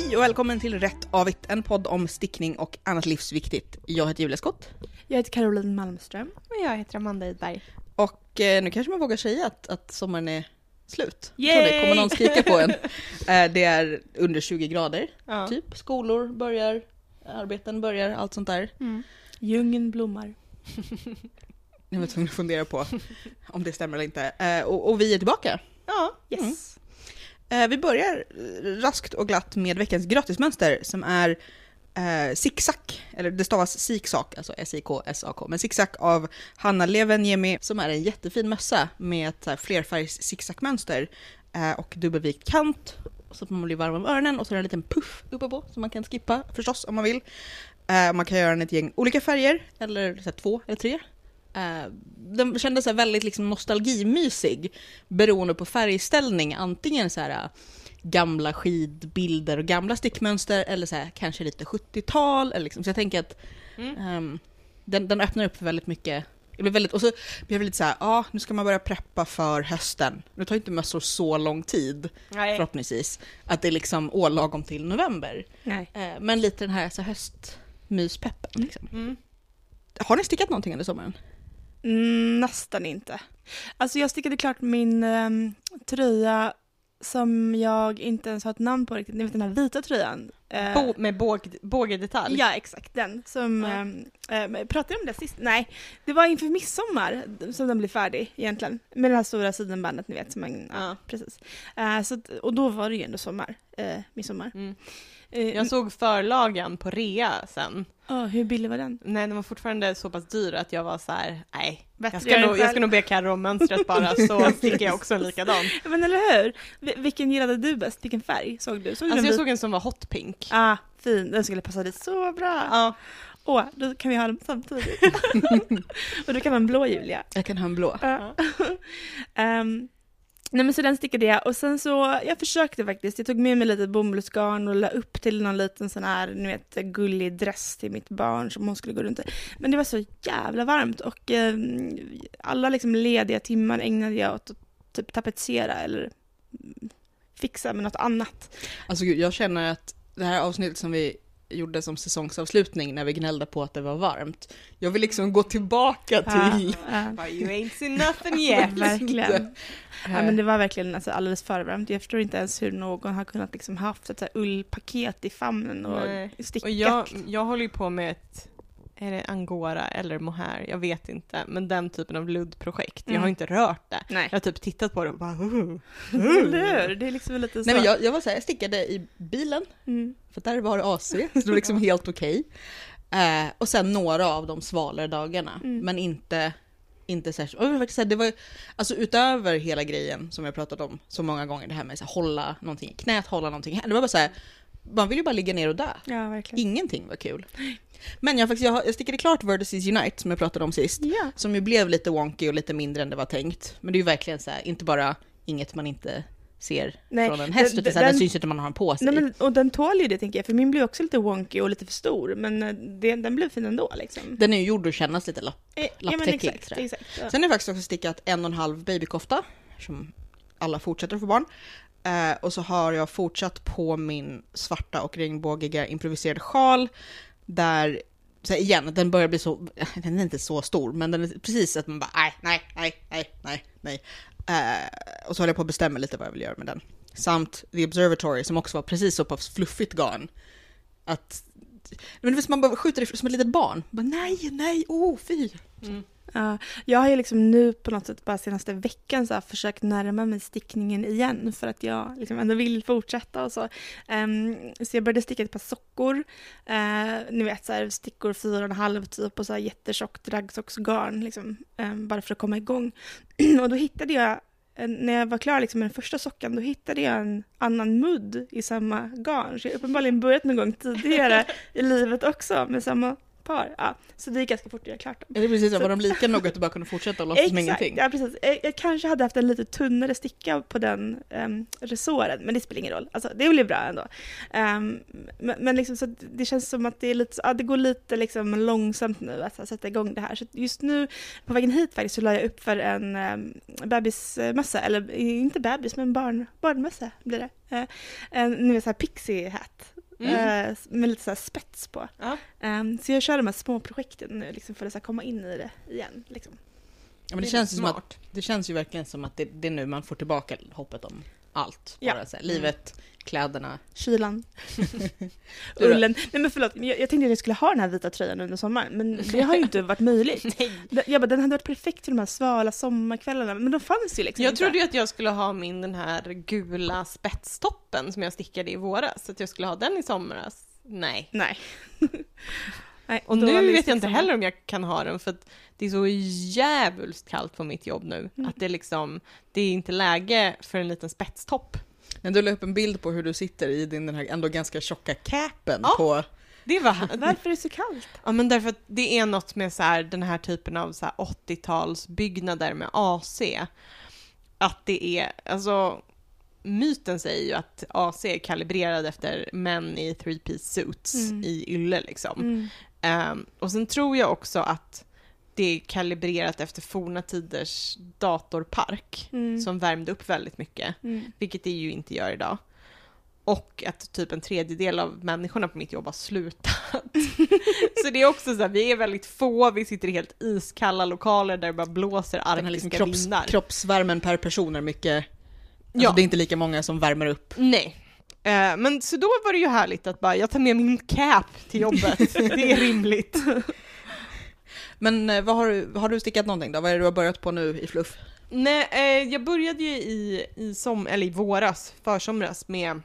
Hej och välkommen till Rätt Avigt, en podd om stickning och annat livsviktigt. Jag heter Julia Skott. Jag heter Caroline Malmström. Och jag heter Amanda Idberg. Och eh, nu kanske man vågar säga att, att sommaren är slut. Yay! Tror det kommer någon skrika på en. Eh, det är under 20 grader, Ja. typ. Skolor börjar, arbeten börjar, allt sånt där. Mm. Djungeln blommar. Jag var tvungen att fundera på om det stämmer eller inte. Eh, och, och vi är tillbaka. Ja. Yes. Eh, Eh, vi börjar eh, raskt och glatt med veckans gratismönster som är eh, Zigzag, eller det stavas zigzag, alltså S-I-K-S-A-K, men zigzag av Hanna Levenjemi som är en jättefin mössa med ett flerfärgs zigzagmönster eh, och dubbelvikt kant så att man blir varm om öronen och så är det en liten puff uppe på som man kan skippa förstås om man vill. Eh, man kan göra den i ett gäng olika färger, eller så här, två eller tre. Eh, den kändes så väldigt liksom nostalgimysig beroende på färgställning. Antingen så här äh, gamla skidbilder och gamla stickmönster eller så här, kanske lite 70-tal. Eller liksom. Så jag tänker att Mm. ehm, den, den öppnar upp för väldigt mycket. Det blir väldigt, och så blir jag lite så här, ja ah, nu ska man börja preppa för hösten. Nu tar inte mössor så lång tid Nej. förhoppningsvis. Att det är liksom ålagom till november. Eh, men lite den här så här höstmyspeppen. Liksom. Mm. Har ni stickat någonting under sommaren? Mm, nästan inte. Alltså jag stickade klart min ehm, tröja som jag inte ens har ett namn på riktigt. Ni vet den här vita tröjan. Eh, Bo- med båg, bågedetalj. Ja, exakt den. Som, Ja. ehm, ehm, pratade jag om det sist? Nej, det var inför midsommar som den blev färdig egentligen. Med det här stora sidenbandet ni vet. Som man, ja. Ja. precis. Eh, så, och då var det ju ändå sommar, eh, midsommar. Mm. Eh, Jag såg förlagen på rea sen. åh, hur billig var den? Nej, den var fortfarande så pass dyr att jag var så här, nej. Jag ska, nog, jag ska nog be Carro om mönstret bara, så sticker jag också en likadan. Men eller hur? Vi- Vilken gillade du bäst? Vilken färg såg du? Såg du Alltså den jag såg en som var hot pink. Ah, fin. Den skulle passa dit så bra. Ja. Åh, då kan vi ha dem samtidigt. och du kan ha en blå Julia. Jag kan ha en blå. Ja. Ehm, nej men så den stickade jag och sen så, jag försökte faktiskt, jag tog med mig lite bomullsgarn och la upp till någon liten sån här, ni vet, gullig dress till mitt barn som hon skulle gå runt i. Men det var så jävla varmt och eh, alla liksom lediga timmar ägnade jag åt att typ tapetsera eller fixa med något annat. Alltså gud, jag känner att det här avsnittet som vi gjorde som säsongsavslutning när vi gnällde på att det var varmt. Jag vill liksom gå tillbaka till... Ja, But you ain't seen nothing ja, yet. verkligen. Ja, men det var verkligen alltså, alldeles för varmt. Jag förstår inte ens hur någon har kunnat liksom haft ett så här ullpaket i famnen och Nej. stickat. Och jag, jag håller ju på med ett, är det angora eller mohair? Jag vet inte. Men den typen av luddprojekt. Jag Mm. har inte rört det. Nej. Jag har typ tittat på det och bara, uh. Eller hur? Det är liksom lite så. Nej men jag, jag var såhär, jag stickade i bilen, Mm. för där var det AC, så det var liksom helt okej. Eh, och sen några av de svalare dagarna, Mm. men inte, inte särskilt. Jag det var alltså utöver hela grejen som jag pratat om så många gånger, det här med att hålla någonting i knät, hålla någonting här. Det var bara såhär, man vill ju bara ligga ner och dö. Ja, verkligen. Ingenting var kul. Men jag, faktiskt, jag, jag stickade klart Vertices Unite som jag pratade om sist. Ja. Som ju blev lite wonky och lite mindre än det var tänkt. Men det är ju verkligen så här, inte bara inget man inte ser Nej, från en häst, den- utan den, den- syns ju inte man har den på sig. Nej, men, och den tål ju det tänker jag, för min blev också lite wonky och lite för stor, men eh, det, den blev fin ändå liksom. Den är ju gjord att kännas lite lapp. Eh, ja, lapptäckig, exakt. Ja. Sen har jag faktiskt också stickat en och en halv babykofta, som alla fortsätter att få barn. Eh, och så har jag fortsatt på min svarta och regnbågiga improviserade sjal, där så här, igen, den börjar bli så, den är inte så stor, men den är precis att man bara nej, nej, nej, nej, nej, nej. Uh, och så håller jag på att bestämma lite vad jag vill göra med den. Samt The Observatory som också var precis så pass fluffigt garn. Att, men det man bara skjuter det som ett litet barn. Bara, nej, nej, oh fy. Mm. Ja, jag har ju liksom nu på något sätt bara senaste veckan så försökt närma mig stickningen igen för att jag liksom ändå vill fortsätta och så. Ehm, så jag började sticka ett par sockor, eh, ni vet så här stickor fyra och en halv typ och så här jättetjockt raggsocksgarn liksom, ehm, bara för att komma igång. och då hittade jag när jag var klar liksom med den första sockan, då hittade jag en annan mudd i samma garn. Så jag har uppenbarligen börjat någon gång tidigare i livet också med samma par. Ja, så det är ganska fort att göra klart dem. Är det precis så? Var de lika nog att du bara kunde fortsätta och låtsas som ingenting? ja precis. Jag, jag kanske hade haft en lite tunnare sticka på den um, resåren, men det spelar ingen roll. Alltså, det blir bra ändå. Ehm, men men liksom, så det känns som att det, är lite, ja, det går lite liksom långsamt nu att sätta igång det här. Så just nu, på vägen hit faktiskt, så la jag upp för en um, bebismössa, eller inte bebis, men barn, barnmössa blir det. Eh, en ni vet, så här pixie hat. Mm. eh, med lite så här spets på. Ja. Ehm, så jag kör de här små projekten nu liksom, för att så här, komma in i det igen. Liksom. Ja, men det, är känns ju som att, smart. det känns ju verkligen som att det, det är nu man får tillbaka hoppet om allt. Ja. Bara här, livet, kläderna. Kylan, ullen. Nej men förlåt, jag, jag tänkte att jag skulle ha den här vita tröjan under sommaren, men det har ju inte varit möjligt. Den- Jag bara, den hade varit perfekt till de här svala sommarkvällarna, men de fanns ju liksom Jag inte. trodde ju att jag skulle ha min den här gula spetstoppen som jag stickade i våras, så att jag skulle ha den i somras. Nej. Nej. Nej Och nu vet jag inte heller om jag kan ha den för att det är så jävulst kallt på mitt jobb nu. Mm. Att det liksom, det är inte läge för en liten spetstopp. Men du la upp en bild på hur du sitter i din den här ändå ganska tjocka capen Ja. på... Det var... Varför är det så kallt? Ja men därför att det är något med så här, den här typen av så här 80-talsbyggnader med AC. Att det är, alltså myten säger ju att AC är kalibrerad efter män i three-piece suits Mm. i ylle liksom. Ehm, och sen tror jag också att det är kalibrerat efter forna tiders datorpark Mm. som värmde upp väldigt mycket, Mm. vilket det ju inte gör idag. Och att typ en tredjedel av människorna på mitt jobb har slutat. så det är också så här, vi är väldigt få, vi sitter i helt iskalla lokaler där det bara blåser här arktiska liksom kropps, vindar. kroppsvärmen per person är mycket... Alltså Ja. Det är inte lika många som värmer upp. Nej. Eh, men så då var det ju härligt att bara, jag tar med min cap till jobbet. det är rimligt. Men eh, vad har, du, har du stickat någonting då? Vad är det du har börjat på nu i fluff? Nej, eh, jag började ju i, i, som, eller i våras, försomras, med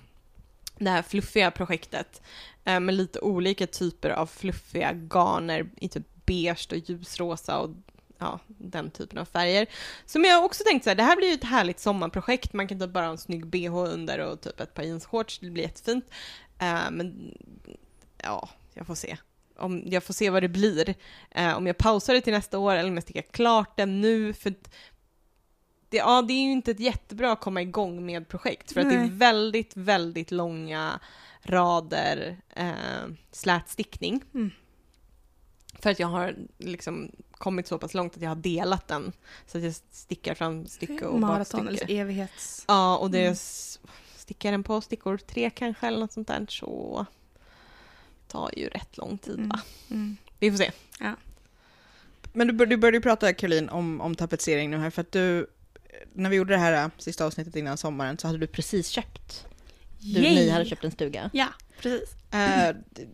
det här fluffiga projektet eh, med lite olika typer av fluffiga garner i typ beige och ljusrosa och ja, den typen av färger. Som jag också tänkte så här, det här blir ju ett härligt sommarprojekt, man kan typ bara ha en snygg bh under och typ ett par jeansshorts, det blir jättefint. Eh, men ja, jag får se. Om, jag får se vad det blir. Eh, om jag pausar det till nästa år eller om jag stickar klart den nu. För det, ja, det är ju inte ett jättebra att komma igång med projekt för att det är Nej. väldigt, väldigt långa rader eh, slätstickning. Mm. För att jag har liksom kommit så pass långt att jag har delat den. Så att jag stickar fram stycke och Maraton eller bakstycke. evighets... Ja, och det Mm. stickar den på stickor tre kanske eller något sånt där så tar ju rätt lång tid Mm. va? Mm. Vi får se. Men du, bör- du började ju prata Caroline om, om tapetsering nu här för att du, när vi gjorde det här äh, sista avsnittet innan sommaren så hade du precis köpt. Du, Yay! ni hade köpt en stuga. Ja, precis. D-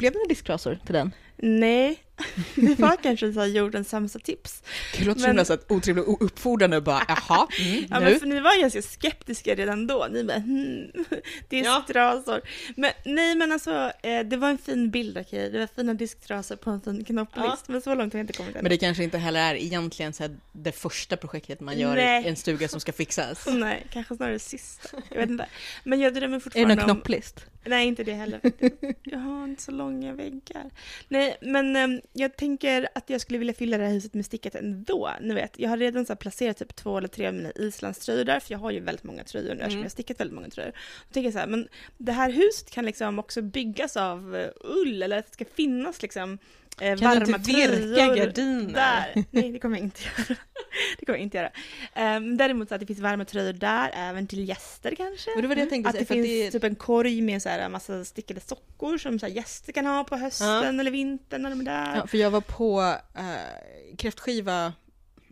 blev det några disktrasor till den? Nej, det var kanske så här jordens sämsta tips. Det låter Men- som så att otrevligt och uppfordrande och bara jaha, mm, Ja, nu? men för ni var ganska skeptiska redan då. Ni bara hmm, disktrasor. Men nej men alltså, eh, det var en fin bild okej. Det var fina disktrasor på en fin knopplist. Men så långt har jag inte kommit än. Men det kanske inte heller är egentligen så här det första projektet man gör Nej. i en stuga som ska fixas. Nej, kanske snarare sista. Jag vet inte. Men jag drömmer Är det fortfarande någon om... knopplist? Nej, inte det heller. faktiskt. Jag har inte så långa väggar. Nej, men ehm, jag tänker att jag skulle vilja fylla det här huset med stickat ändå. Ni vet, jag har redan så placerat typ två eller tre av mina islandströjor där, för jag har ju väldigt många tröjor nu eftersom Mm. jag har stickat väldigt många tröjor. Då tänker jag så här, men det här huset kan liksom också byggas av eh, ull, eller att det ska finnas liksom eh, Kan varma du inte virka tröjor gardiner? där. Nej, det kommer jag inte göra. Det kommer jag inte göra. Um, däremot så att det finns varma tröjor där, även till gäster kanske. Men det var det jag tänkte Att det finns det- typ en korg med så här massa stickade sockor som så gäster kan ha på hösten eller vintern när de är där. Ja, för jag var på äh, kräftskiva,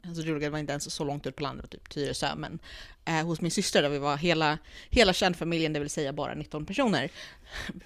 alltså det roliga var inte ens så långt ut på landet, typ Tyresö, men eh, hos min syster där vi var hela, hela kärnfamiljen, det vill säga bara 19 personer.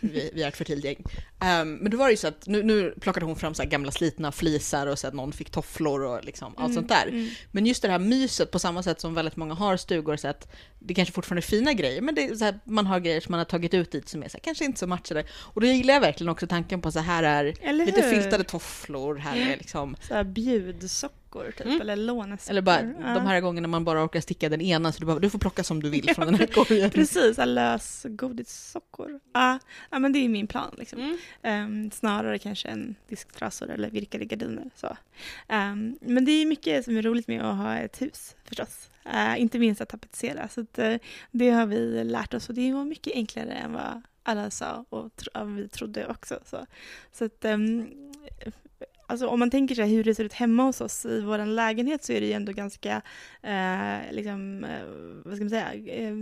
vi, vi är ett fertilt gäng. Ehm, men då var det ju så att nu, nu plockade hon fram så gamla slitna flisar och så att någon fick tofflor och liksom allt sånt där. Mm. Men just det här myset på samma sätt som väldigt många har stugor så att det kanske fortfarande är fina grejer men det så här, man har grejer som man har tagit ut dit som är så här, kanske inte så matchade. Och då gillar jag verkligen också tanken på så här är lite filtade tofflor, här är liksom Så här bjudsockor sockor typ, Mm. eller lånesockor. Eller bara Ja. de här gångerna man bara orkar sticka den ena så du, bara, du får plocka som du vill från den här korgen. Precis, så här lös godissockor. Ja, ja, men det är min plan liksom. Mm. Ehm, snarare kanske än disktrasor eller virkade gardiner. Så. Ehm, men det är mycket som är roligt med att ha ett hus förstås. Eh, inte minst att tapetsera. Så att, eh, det har vi lärt oss och det var mycket enklare än vad alla sa och tro- vi trodde också. Så, så att, ehm, alltså, om man tänker sig hur det ser ut hemma hos oss i vår lägenhet så är det ju ändå ganska eh, liksom, eh, vad ska man säga, eh,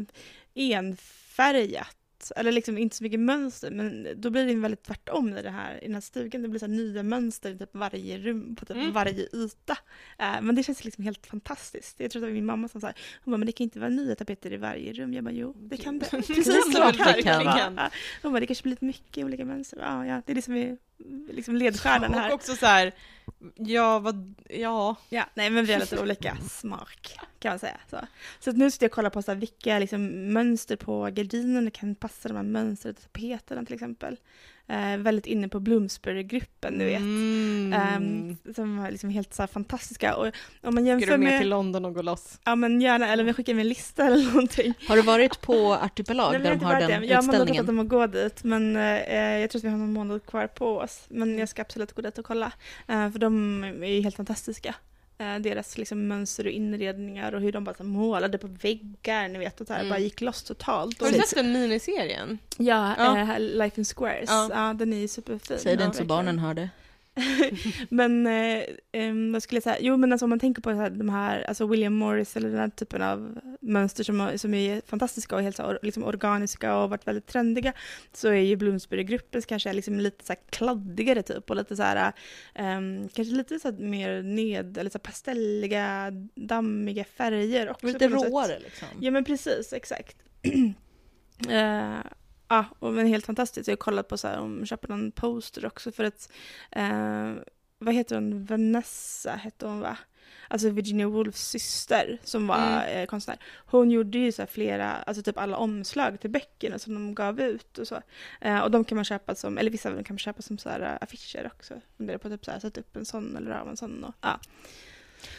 enfärgat. Eller liksom inte så mycket mönster, men då blir det väldigt tvärtom i, det här, i den här stugan. Det blir så nya mönster i typ varje rum, på typ Mm. varje yta. Eh, men det känns liksom helt fantastiskt. Jag tror att det var min mamma som sa, hon bara, men det kan inte vara nya tapeter i varje rum. Jag bara, jo, det kan det. Precis kan det så kan det vara. Ja. Hon bara, det kanske blir lite mycket olika mönster. Ja, ja, det är det som är liksom ledstjärnan här. Och också så här, ja vad, ja. Ja, nej men vi har lite olika smak kan man säga. Så, så nu sitter jag och kollar på så här, vilka liksom, mönster på gardinerna kan passa de här mönstren till tapeterna till exempel. Eh, väldigt inne på Bloomsbury-gruppen, du vet. Mm. Ehm, som var liksom helt så här, fantastiska. Och om man Ska jämför du med med... till London och gå loss? Ja men gärna, eller om jag skickar med en lista eller någonting. Har du varit på Artipelag Nej, där de har den det. Jag har utställningen? om att gå dit, men eh, jag tror att vi har någon månad kvar på oss. Men jag ska absolut gå dit och kolla. Eh, för de är ju helt fantastiska. Eh, deras liksom, mönster och inredningar och hur de bara så, målade på väggar, ni vet, och så här, Mm. bara gick loss totalt. Har du sett den miniserien? ja, Ja. Eh, Life in Squares. Ja. Ja. den är ju superfin. Säg det ja, inte så verkligen. barnen hör det. men eh, vad skulle jag säga? Jo, men alltså om man tänker på så här, de här, alltså William Morris eller den här typen av mönster som, som är fantastiska och helt så, liksom organiska och varit väldigt trendiga, så är ju Bloomsbury-gruppens kanske liksom lite så här kladdigare typ och lite så här, em, kanske lite så här mer ned, eller så här pastelliga, dammiga färger också. Lite råare liksom. Ja men precis, exakt. Eh, Ja, och men helt fantastiskt. Jag har kollat på så här, om någon poster också för att, eh, vad heter hon, Vanessa hette hon va? Alltså Virginia Woolfs syster som var Mm. eh, konstnär. Hon gjorde ju så här flera, alltså typ alla omslag till böckerna som de gav ut och så. Eh, och de kan man köpa som, eller vissa av dem kan man köpa som så här eh, affischer också. Funderar på typ så här, sätta upp en sån eller av en sån och, ja.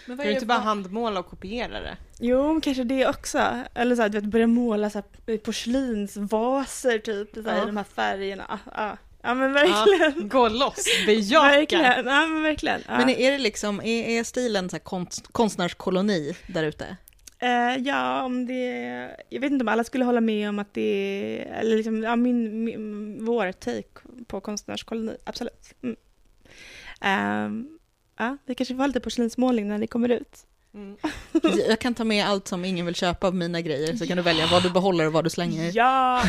Men Kan du inte bara handmåla och kopiera det? Jo, men kanske det också. Eller så här, du vet, börja måla så här, porslinsvaser typ, så här, Ja. i de här färgerna. Ah, ah. Ja men verkligen. Gå loss, bejaka! Verkligen, ja men verkligen. Ja. Men är det liksom, är, är stilen så här konst, konstnärskoloni där ute? Eh, ja, om det... Jag vet inte om alla skulle hålla med om att det är... Eller liksom, ja, min, min, vår take på konstnärskoloni, absolut. Mm. Ehm, ja, vi kanske får lite porslinsmålning när det kommer ut. Mm. Jag kan ta med allt som ingen vill köpa av mina grejer, så kan du välja vad du behåller och vad du slänger. Ja!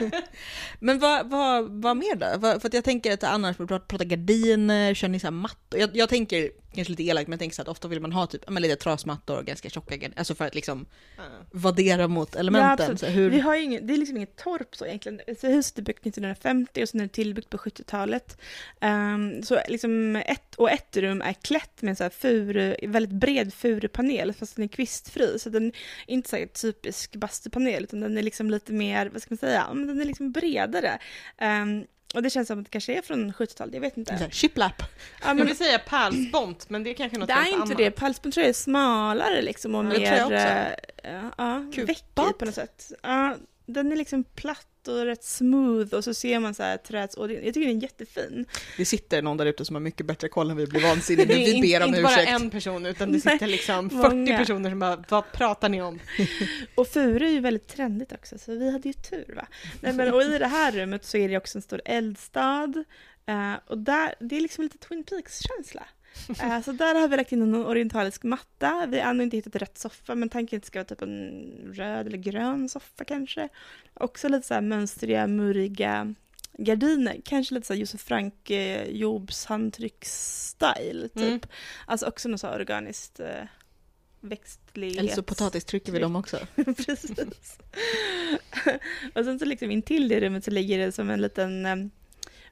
Men vad, vad, vad mer då? För att jag tänker att annars, vi pratar, pratar gardiner, kör ni så här mattor? Jag, jag tänker, kanske lite elakt, men jag tänker så att ofta vill man ha typ, ja, men lite trasmattor och ganska tjocka alltså för att liksom Ja. vaddera mot Ja, elementen. så hur, Vi har ju ingen, det är liksom inget torp så egentligen. Så huset är byggt 1950 och sen är det tillbyggt på 70-talet. Ehm, så liksom ett, och ett rum är klätt med en så här furu, väldigt bred furupanel fast den är kvistfri. Så den är inte så här typisk bastupanel utan den är liksom lite mer, vad ska man säga, Ja, men den är liksom bredare. Ehm, och det känns som att det kanske är från 70-talet, jag vet inte. här, shiplap. Ja, Jag men vill säga pärlspont, men det är kanske något det är inte annat. det, pälsband tror jag är smalare liksom och Ja, det tror jag mer... också. äh, ja, veckig på något sätt. Ja, den är liksom platt och rätt smooth och så ser man så här träds... Och det, jag tycker den är jättefin. Det sitter någon där ute som har mycket bättre koll än vi blir vansinniga. Det är Vi ber om inte ursäkt. bara en person, utan det Nej, sitter liksom 40 många. personer som bara, vad pratar ni om? Och furu är ju väldigt trendigt också, så vi hade ju tur va. Nej, men, och i det här rummet så är det också en stor eldstad. eh, och där, det är liksom lite Twin Peaks-känsla. Eh, så där har vi lagt in en orientalisk matta. Vi har ännu inte hittat rätt soffa, men tanken ska vara typ en röd eller grön soffa kanske. Också lite så här mönstriga, murriga gardiner. Kanske lite så här Josef Frank eh, Jobs handtrycksstyle typ. Mm. Alltså också något så här organiskt eh, växtlighet. Eller så potatis trycker vi dem också. Precis. och sen så liksom intill det rummet så ligger det som en liten,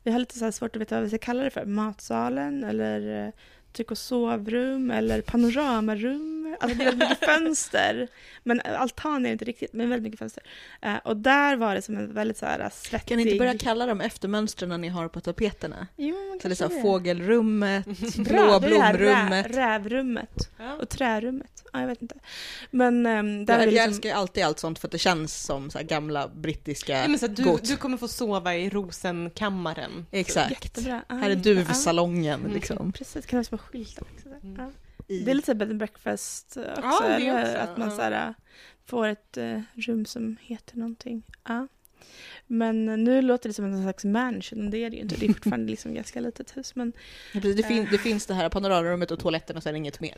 vi har lite så här svårt att veta vad vi ska kalla det för, matsalen eller eh, tryck och sovrum eller panoramarum. Alltså det är väldigt mycket fönster. Men altan är inte riktigt, men väldigt mycket fönster. Eh, och där var det som en väldigt så här svettig... Kan ni inte börja kalla dem efter mönstren ni har på tapeterna? Jo, Så det är så här fågelrummet, Bra, blå det är det här blomrummet. Rä, rävrummet Ja. och trärummet. Ja, jag vet inte. Men um, där Jag, är jag det liksom... älskar ju alltid allt sånt för att det känns som så här gamla brittiska Ja, men så att du, goat. du kommer få sova i rosenkammaren. Exakt. Jättebra. Ja, Här är ja. duvsalongen Mm. liksom. Precis, kan det vara små skyltar också. Där. Mm. Ja. I- Det är lite bed and breakfast också, Ja, det eller? också, Att man ja. så här, får ett eh, rum som heter någonting. Ja. Men eh, nu låter det som en slags mansion, det är det ju inte. Det är fortfarande liksom ganska litet hus. Men, Ja, precis, det, fin- Eh. det finns det här panoramrummet och toaletten och sen inget mer.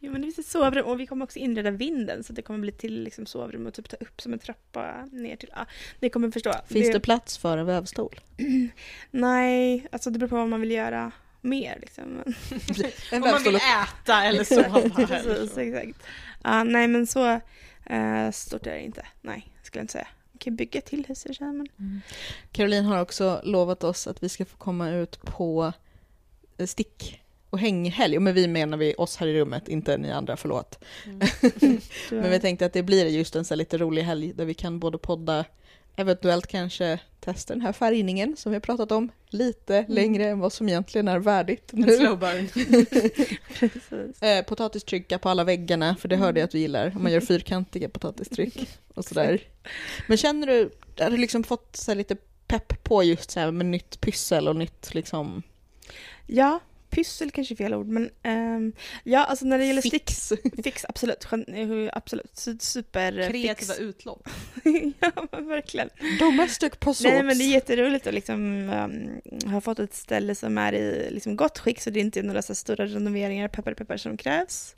jo, men det finns ett sovrum och vi kommer också inreda vinden så det kommer bli till liksom, sovrum och typ ta upp som en trappa ner till. Ja, ni kommer förstå. Finns det plats för en vävstol? Nej, alltså det beror på vad man vill göra mer liksom. En Om man vill äta eller sova. Precis, exakt. Ja, nej men så eh, stort är det inte. Nej, skulle jag inte säga. Man kan bygga till hus känner, men Caroline har också lovat oss att vi ska få komma ut på eh, stick och hänghelg. Och med vi menar vi oss här i rummet, inte ni andra, förlåt. du Men vi tänkte att det blir just en så lite rolig helg där vi kan både podda, eventuellt kanske testa den här färgningen som vi har pratat om lite längre än vad som egentligen är värdigt En nu. slow burn. Eh, potatistrycka på alla väggarna, för det hörde jag att du gillar. Om man gör fyrkantiga potatistryck och sådär. Men känner du, har du liksom fått så lite pepp på just så här med nytt pyssel och nytt liksom Ja, pyssel kanske är fel ord, men ehm, ja, alltså när det gäller fix? fix absolut, eh, absolut, Su- super eh, Kreativa utlopp. ja, men verkligen. Domestic pursuits. Nej, men det är jätteroligt att liksom um, ha fått ett ställe som är i liksom, gott skick så det är inte några så stora renoveringar, peppar peppar, som krävs.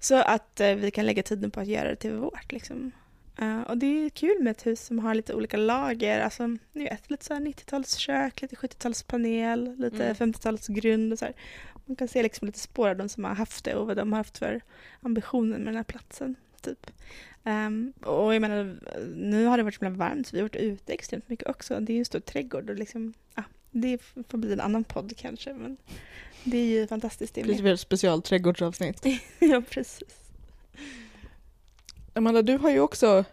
Så att eh, vi kan lägga tiden på att göra det till vårt liksom. Eh, och det är kul med ett hus som har lite olika lager, alltså ni vet lite så här 90-talskök, lite 70-talspanel, lite Mm. 50-talsgrund och så här. Man kan se liksom lite spår av de som har haft det och vad de har haft för ambitioner med den här platsen. Typ. Ehm, och jag menar, nu har det varit så varmt så vi har varit ute extremt mycket också. Det är ju en stor trädgård och liksom, ja, det får bli en annan podd kanske men det är ju fantastiskt det har ett specialträdgårdsavsnitt. ja, precis. Amanda, du har ju också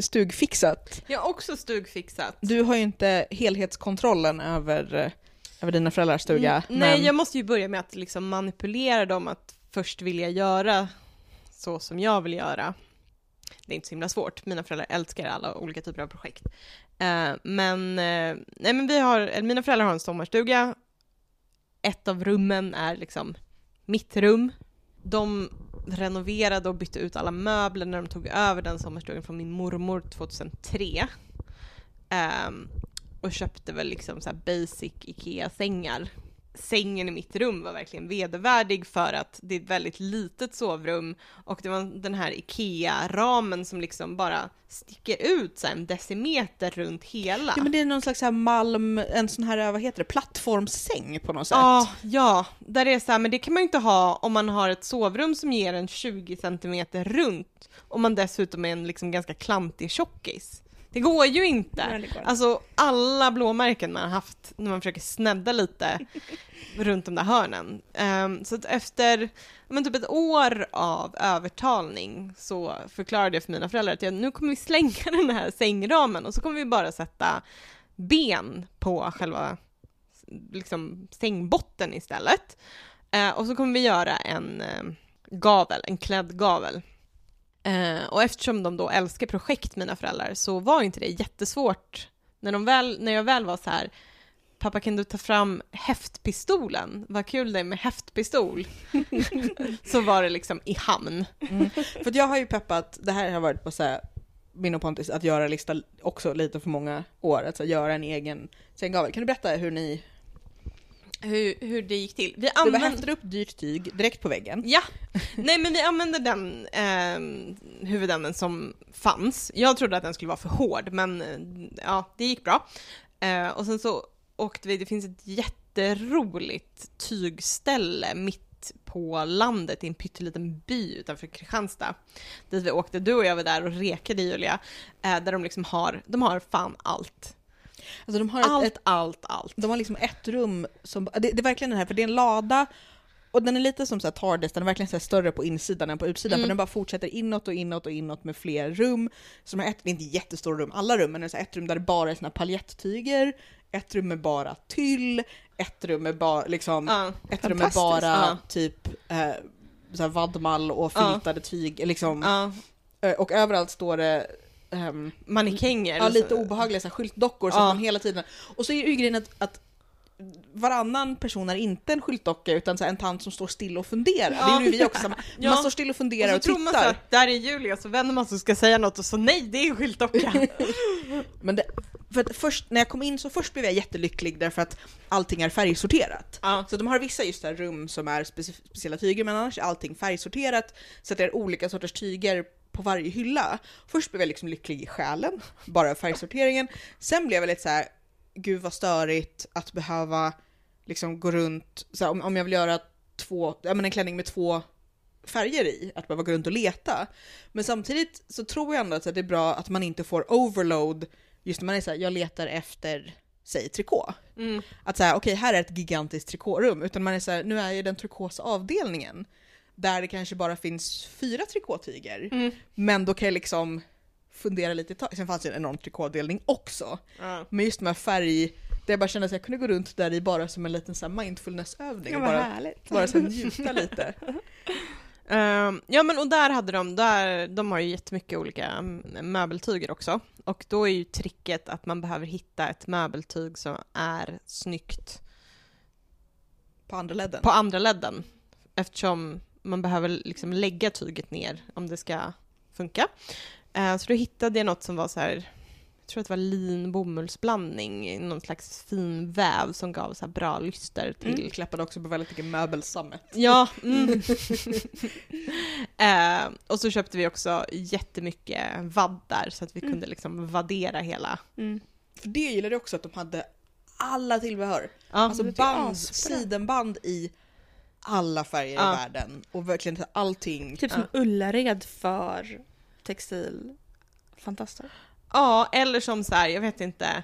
stugfixat. Jag har också stugfixat. Du har ju inte helhetskontrollen över, eh, över dina föräldrars stuga. Mm, Nej, men- jag måste ju börja med att liksom manipulera dem att först vilja göra så som jag vill göra. Det är inte så himla svårt, mina föräldrar älskar alla olika typer av projekt. Eh, men, eh, nej men vi har, mina föräldrar har en sommarstuga. Ett av rummen är liksom mitt rum. De renoverade och bytte ut alla möbler när de tog över den sommarstugan från min mormor 2003. Um, ehm, och köpte väl liksom så här basic IKEA-sängar. Sängen i mitt rum var verkligen vedervärdig för att det är ett väldigt litet sovrum och det var den här IKEA-ramen som liksom bara sticker ut så en decimeter runt hela. Ja, men det är någon slags så här malm, en sån här, vad heter det, plattformssäng på något sätt. Ja, ja, där det är så här, men det kan man ju inte ha om man har ett sovrum som ger en 20 centimeter runt och man dessutom är en liksom ganska klantig tjockis. Det går ju inte. Nej, går. Alltså alla blåmärken man har haft när man försöker snedda lite runt de där hörnen. Ehm, så att efter men typ ett år av övertalning så förklarade jag för mina föräldrar att jag, nu kommer vi slänga den här sängramen och så kommer vi bara sätta ben på själva liksom, sängbotten istället. Eh, och så kommer vi göra en eh, gavel, en klädd gavel. Och eftersom de då älskar projekt, mina föräldrar, så var inte det jättesvårt. När, de väl, när jag väl var så här, pappa kan du ta fram häftpistolen? Vad kul det är med häftpistol. så var det liksom i hamn. Mm. För att jag har ju peppat, det här har varit på så här, min och Pontus, att göra lista också lite för många år, att så här, göra en egen sänggavel. Kan du berätta hur ni, hur, hur det gick till. Vi du använde... häftade upp dyrt tyg direkt på väggen. Ja, nej men vi använde den eh, huvudänden som fanns. Jag trodde att den skulle vara för hård, men eh, ja, det gick bra. Eh, och sen så åkte vi, det finns ett jätteroligt tygställe mitt på landet i en pytteliten by utanför Kristianstad. Dit vi åkte, du och jag var där och rekade Julia, eh, där de liksom har, de har fan allt. Alltså de har Allt, ett, ett allt, allt. de har liksom ett rum som, det, det är verkligen den här, för det är en lada och den är lite som så här TARDIS, den är verkligen så större på insidan än på utsidan, Mm. för den bara fortsätter inåt och inåt och inåt med fler rum. Som är ett, det är inte jättestora rum, alla rum, men det är så ett rum där det bara är såna paljettyger, ett rum med bara tyll, ett rum med bara liksom, Ja. ett rum med bara Ja. typ eh, så här vadmal och filtade tyg, liksom. Eh, Och överallt står det ehm, Mannekänger. Ja, lite obehagliga så här, skyltdockor Ja. att man hela tiden... Och så är ju grejen att, att varannan person är inte en skyltdocka utan så en tant som står still och funderar. Det Ja. är ju vi också. Man, Ja. står still och Och funderar så och, tror man så tittar. att där är Julia, så vänder man sig och ska säga något och så nej, det är en skyltdocka. Men det, för först, när jag kom in så först blev jag jättelycklig därför att allting är färgsorterat. ja. Så de har vissa just där rum som är speci- speciella tyger men annars är allting färgsorterat så att det är olika sorters tyger på varje hylla. Först blev jag liksom lycklig i själen, bara av färgsorteringen. Sen blev jag lite så här, gud vad störigt att behöva liksom gå runt, så här, om, om jag vill göra två, ja men en klänning med två färger i, att behöva gå runt och leta. Men samtidigt så tror jag ändå att det är bra att man inte får overload just när man är så här, jag letar efter, säg trikå Mm. att säga okej här är ett gigantiskt trikårum, utan man är så här, nu är ju den turkosa avdelningen där det kanske bara finns fyra trikåtyger, Mm. men då kan jag liksom fundera lite tag. Sen fanns det en enorm trikåavdelning också, Ja. men just med färg, där jag bara kände att jag kunde gå runt där i bara som en liten så mindfulnessövning Ja, och vad bara, härligt. bara så njuta lite. Ehm, ja men och där hade de, där, de har ju jättemycket olika mm, möbeltyger också. Och då är ju tricket att man behöver hitta ett möbeltyg som är snyggt På andra ledden. på andra ledden. Eftersom man behöver liksom lägga tyget ner om det ska funka. Eh, så då hittade jag något som var så här, jag tror att det var lin bomullsblandning, någon slags fin väv som gav så här bra lyster till Mm. Klappade också på väldigt mycket möbelsammet. Ja. Mm. eh, och så köpte vi också jättemycket vaddar så att vi Mm. kunde liksom vaddera hela. Mm. För det gillade jag också att de hade alla tillbehör. Ja, Alltså band, sidenband i alla färger Ja. i världen. Och verkligen allting. Typ som Ullared för textil. Fantastiskt. ja eller som så här, jag vet inte,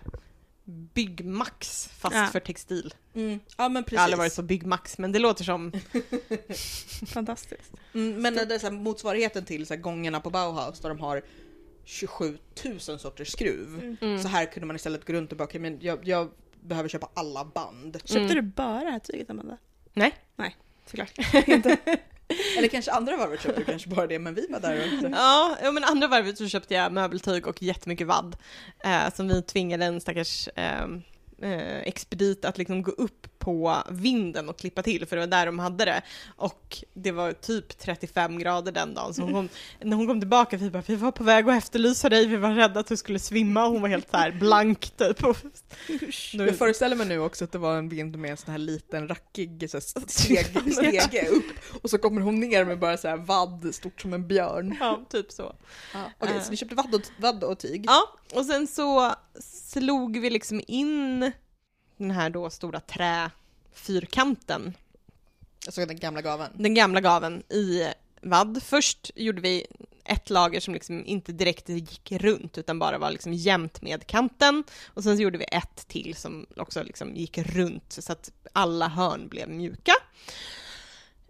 Byggmax fast Ja. för textil. Mm. Ja men Jag har aldrig precis. varit på Byggmax men det låter som, Fantastiskt. Mm, men det är så här, motsvarigheten till så här, gångerna på Bauhaus där de har 27 000 sorters skruv. mm. Så här kunde man istället gå runt och bara, men jag, jag behöver köpa alla band. Köpte Mm. du bara det här tyget Amanda? nej. Såklart. Eller kanske andra varvet köpte du kanske bara det, men vi var där och Ja, ja, men andra varvet så köpte jag möbeltyg och jättemycket vadd. Eh, som vi tvingade en stackars eh, eh, expedit att liksom gå upp på vinden och klippa till, för det var där de hade det. Och det var typ 35 grader den dagen, så hon, när hon kom tillbaka, vi bara, vi var på väg att efterlysa dig, vi var rädda att du skulle svimma, hon var helt så här blank typ. Och, Jag föreställer mig nu också att det var en vind med en sån här liten rackig så här, steg, stege upp och så kommer hon ner med bara så här vadd stort som en björn. ja, typ så. Okej, Eh. så ni köpte vadd och, vadd och tyg? Ja, och sen så slog vi liksom in den här då stora träfyrkanten, Alltså den gamla gaven. den gamla gaven i vadd. Först gjorde vi ett lager som liksom inte direkt gick runt utan bara var liksom jämnt med kanten och sen så gjorde vi ett till som också liksom gick runt så att alla hörn blev mjuka.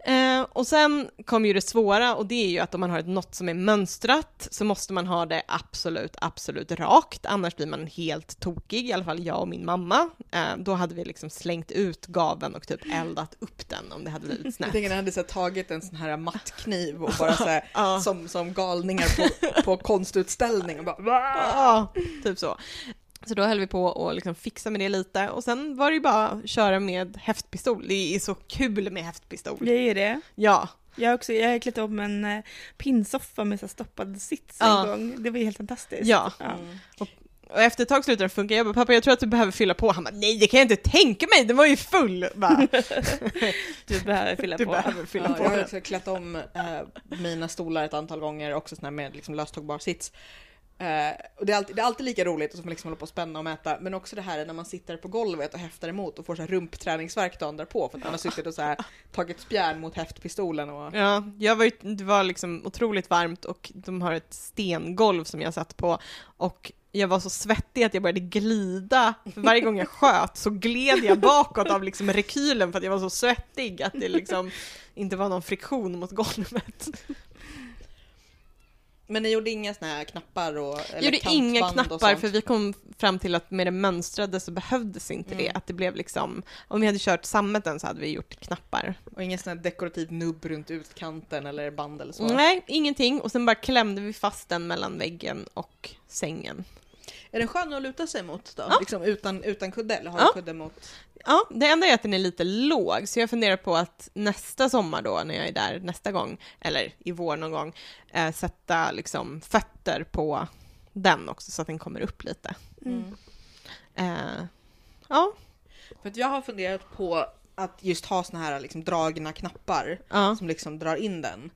Eh, och sen kom ju det svåra och det är ju att om man har ett något som är mönstrat så måste man ha det absolut, absolut rakt, annars blir man helt tokig, i alla fall jag och min mamma. Eh, då hade vi liksom slängt ut gaven och typ eldat upp den om det hade blivit Jag snett. tänker att ni hade så här, tagit en sån här mattkniv och bara så här, Ja. som, som galningar på, på konstutställning och bara Ja, typ så. Så då höll vi på och liksom fixa med det lite och sen var det ju bara att köra med häftpistol. Det är så kul med häftpistol. Det är det. Ja, Jag har också, jag har klätt om en eh, pinnsoffa med så stoppad sits Ja. en gång. Det var ju helt fantastiskt. Ja. Mm. och efter ett tag slutade det funka. Jag bara, pappa jag tror att du behöver fylla på. Han bara, nej det kan jag inte tänka mig, den var ju full. Bara, Du behöver fylla du på. behöver fylla Ja, på. jag har också klätt om eh, mina stolar ett antal gånger, också såna här med liksom löstagbar sits. Eh, och det är, alltid, det är alltid lika roligt och så får man liksom hålla på och spänna och mäta, men också det här när man sitter på golvet och häftar emot och får så här rumpträningsvärk dagen därpå för att man har suttit och så här, tagit spjärn mot häftpistolen och Ja, jag var ju, det var liksom otroligt varmt och de har ett stengolv som jag satt på och jag var så svettig att jag började glida. För varje gång jag sköt så gled jag bakåt av liksom rekylen för att jag var så svettig att det liksom inte var någon friktion mot golvet. Men ni gjorde inga såna här knappar och eller gjorde inga knappar för vi kom fram till att med det mönstrade så behövdes inte det. Mm. Att det blev liksom, om vi hade kört sammeten så hade vi gjort knappar. Och ingen sån här dekorativ nubb runt utkanten eller band eller så? Nej, ingenting. Och sen bara klämde vi fast den mellan väggen och sängen. Är den skön att luta sig mot då? Ja. Liksom utan, utan kudde eller har Ja. kudde mot? Ja, det enda är att den är lite låg, så jag funderar på att nästa sommar då, när jag är där nästa gång, eller i vår någon gång, eh, sätta liksom fötter på den också så att den kommer upp lite. Mm. Eh, ja, För att jag har funderat på att just ha såna här liksom dragna knappar ja. som liksom drar in den.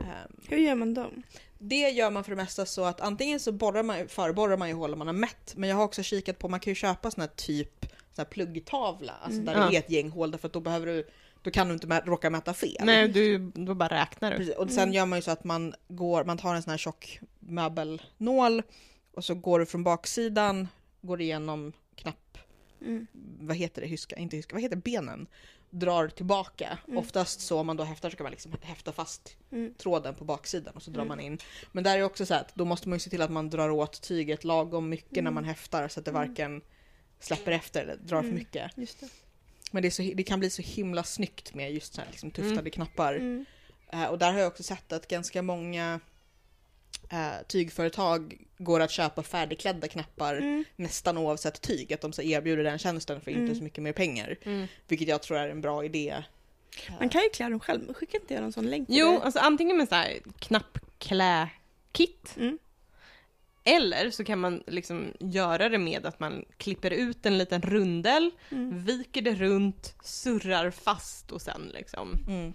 Ehm, Hur gör man dem? Det gör man för det mesta så att antingen så borrar man, förborrar man ju hål man har mätt, men jag har också kikat på, man kan ju köpa sån här typ sån här pluggtavla, alltså Mm. där det är ett gäng hål därför att då behöver du, då kan du inte mä- råka mäta fel. Nej, du, då bara räknar du. Precis. Och sen Mm. gör man ju så att man går, man tar en sån här tjock möbelnål och så går du från baksidan, går igenom knapp, Mm. vad heter det, hyska, inte hyska, vad heter det? benen? Drar tillbaka. Mm. Oftast så om man då häftar så kan man liksom häfta fast Mm. tråden på baksidan och så drar Mm. man in. Men där är också så att då måste man ju se till att man drar åt tyget lagom mycket när man häftar så att det varken släpper efter eller drar för Mm. mycket. Det. Men det, är så, det kan bli så himla snyggt med just så här liksom tuftade Mm. knappar. Mm. Eh, och där har jag också sett att ganska många eh, tygföretag går att köpa färdigklädda knappar Mm. nästan oavsett tyg. Att de så erbjuder den tjänsten för inte Mm. så mycket mer pengar. Mm. Vilket jag tror är en bra idé. Man kan ju klä dem själv, skicka inte jag någon sån länk Jo, alltså antingen med så här knappklä-kit Mm. Eller så kan man liksom göra det med att man klipper ut en liten rundel, Mm. viker det runt, surrar fast och sen liksom Mm.